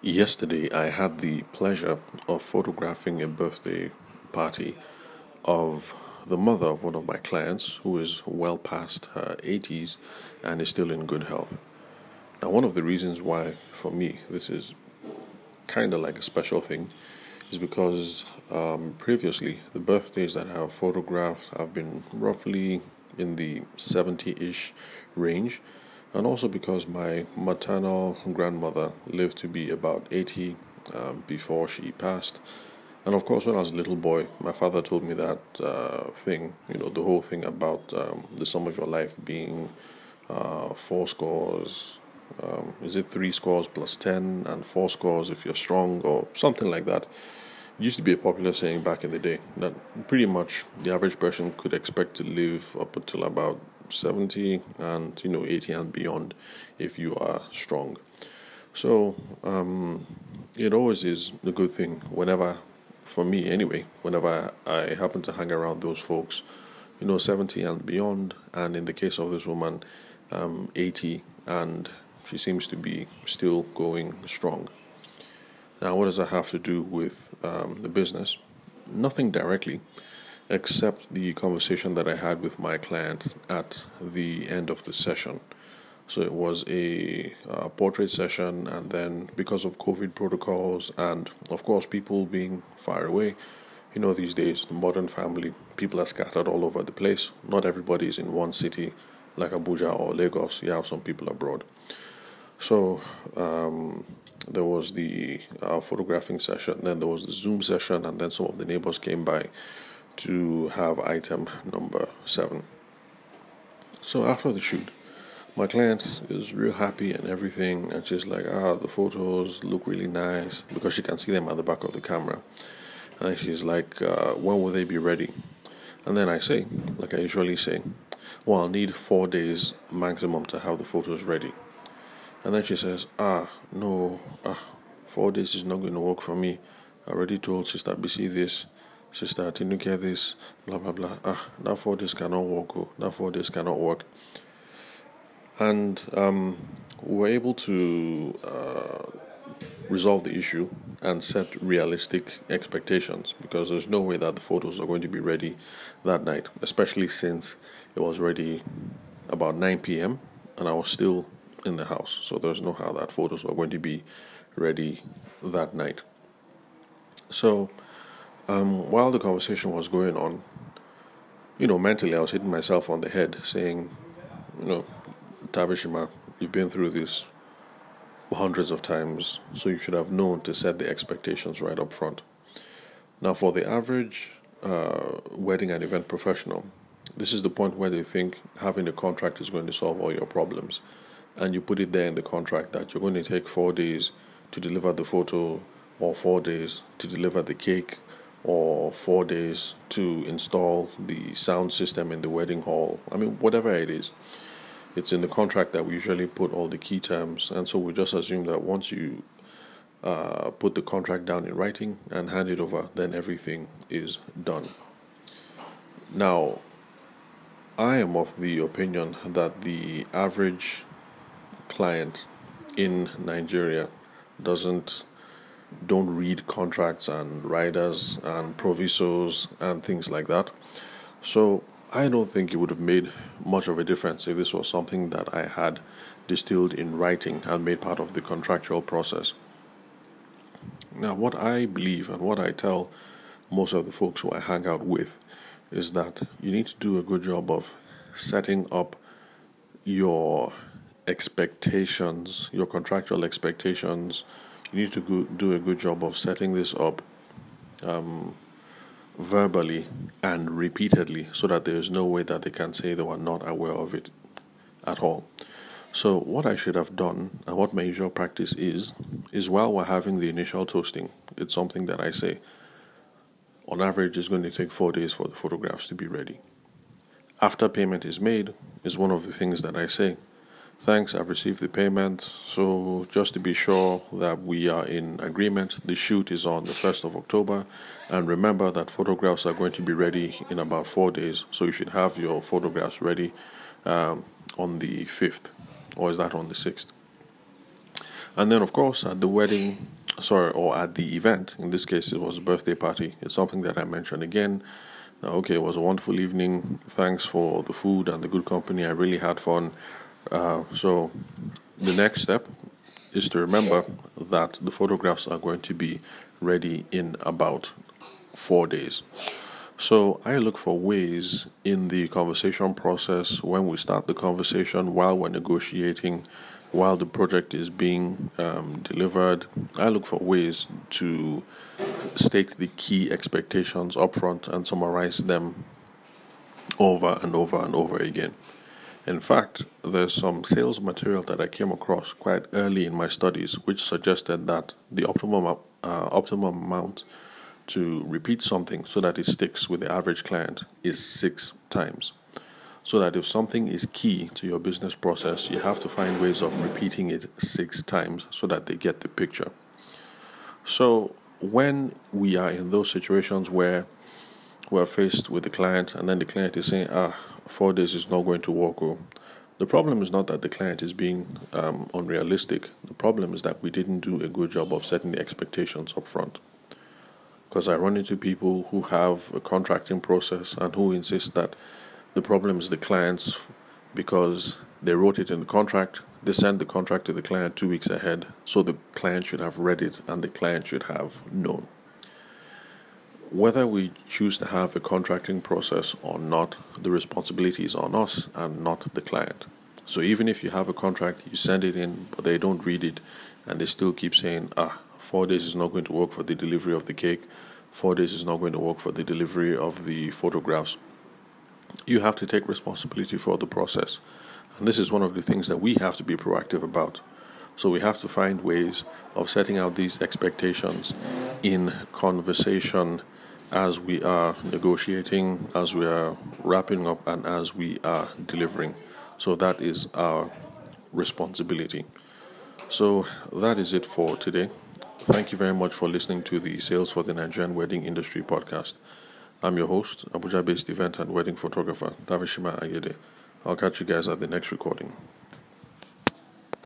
Yesterday, I had the pleasure of photographing a birthday party of the mother of one of my clients who is well past her 80s and is still in good health. Now, one of the reasons why, for me, this is kind of like a special thing is because um, previously the birthdays that I have photographed have been roughly in the 70 ish range and also because my maternal grandmother lived to be about 80 um, before she passed. And of course, when I was a little boy, my father told me that uh, thing, you know, the whole thing about um, the sum of your life being uh, four scores. Um, is it three scores plus 10 and four scores if you're strong or something like that? It used to be a popular saying back in the day that pretty much the average person could expect to live up until about 70 and you know 80 and beyond if you are strong. So um, it always is a good thing whenever for me anyway whenever i happen to hang around those folks you know 70 and beyond and in the case of this woman um, 80 and she seems to be still going strong. Now what does that have to do with um, the business? Nothing directly except the conversation that I had with my client at the end of the session. So it was a uh, portrait session, and then because of COVID protocols and, of course, people being far away, you know, these days, the modern family, people are scattered all over the place. Not everybody is in one city like Abuja or Lagos. You have some people abroad. So um, there was the uh, photographing session, then there was the Zoom session, and then some of the neighbors came by to have item number seven. So after the shoot, my client is real happy and everything, and she's like, ah, the photos look really nice because she can see them at the back of the camera. And she's like, uh, when will they be ready? And then I say, like I usually say, well, I'll need four days maximum to have the photos ready. And then she says, ah, no, ah, four days is not going to work for me. I already told Sister BC this sister Tinuke this, blah blah blah. Ah, that four days cannot work. Oh, that four days cannot work. And um, we were able to uh, resolve the issue and set realistic expectations because there's no way that the photos are going to be ready that night, especially since it was ready about 9 p.m. and I was still in the house. So there's no how that photos were going to be ready that night. So um, while the conversation was going on, you know, mentally I was hitting myself on the head saying, you know, Tabishima, you've been through this hundreds of times, so you should have known to set the expectations right up front. Now, for the average uh, wedding and event professional, this is the point where they think having a contract is going to solve all your problems. And you put it there in the contract that you're going to take four days to deliver the photo or four days to deliver the cake or four days to install the sound system in the wedding hall. I mean, whatever it is, it's in the contract that we usually put all the key terms, and so we just assume that once you uh, put the contract down in writing and hand it over, then everything is done. Now, I am of the opinion that the average client in Nigeria doesn't don't read contracts and riders and provisos and things like that. So I don't think it would have made much of a difference if this was something that I had distilled in writing and made part of the contractual process. Now, what I believe and what I tell most of the folks who I hang out with is that you need to do a good job of setting up your expectations, your contractual expectations you need to go, do a good job of setting this up um, verbally and repeatedly so that there is no way that they can say they were not aware of it at all. So, what I should have done and what my usual practice is, is while we're having the initial toasting, it's something that I say on average it's going to take four days for the photographs to be ready. After payment is made, is one of the things that I say. Thanks, I've received the payment. So, just to be sure that we are in agreement, the shoot is on the 1st of October. And remember that photographs are going to be ready in about four days. So, you should have your photographs ready um, on the 5th, or is that on the 6th? And then, of course, at the wedding, sorry, or at the event, in this case, it was a birthday party. It's something that I mentioned again. Okay, it was a wonderful evening. Thanks for the food and the good company. I really had fun. Uh, so, the next step is to remember that the photographs are going to be ready in about four days. So I look for ways in the conversation process when we start the conversation while we're negotiating, while the project is being um, delivered. I look for ways to state the key expectations upfront and summarize them over and over and over again. In fact, there's some sales material that I came across quite early in my studies which suggested that the optimum uh, optimum amount to repeat something so that it sticks with the average client is six times. So that if something is key to your business process, you have to find ways of repeating it six times so that they get the picture. So when we are in those situations where we're faced with the client and then the client is saying, ah, four days is not going to work, oh, the problem is not that the client is being um, unrealistic. The problem is that we didn't do a good job of setting the expectations up front because I run into people who have a contracting process and who insist that the problem is the clients because they wrote it in the contract, they sent the contract to the client two weeks ahead, so the client should have read it and the client should have known. Whether we choose to have a contracting process or not, the responsibility is on us and not the client. So even if you have a contract, you send it in, but they don't read it, and they still keep saying, ah, Four days is not going to work for the delivery of the cake. Four days is not going to work for the delivery of the photographs. You have to take responsibility for the process. And this is one of the things that we have to be proactive about. So we have to find ways of setting out these expectations in conversation as we are negotiating, as we are wrapping up, and as we are delivering. So that is our responsibility. So that is it for today. Thank you very much for listening to the Sales for the Nigerian Wedding Industry podcast. I'm your host, Abuja based event and wedding photographer, Davishima Ayede. I'll catch you guys at the next recording.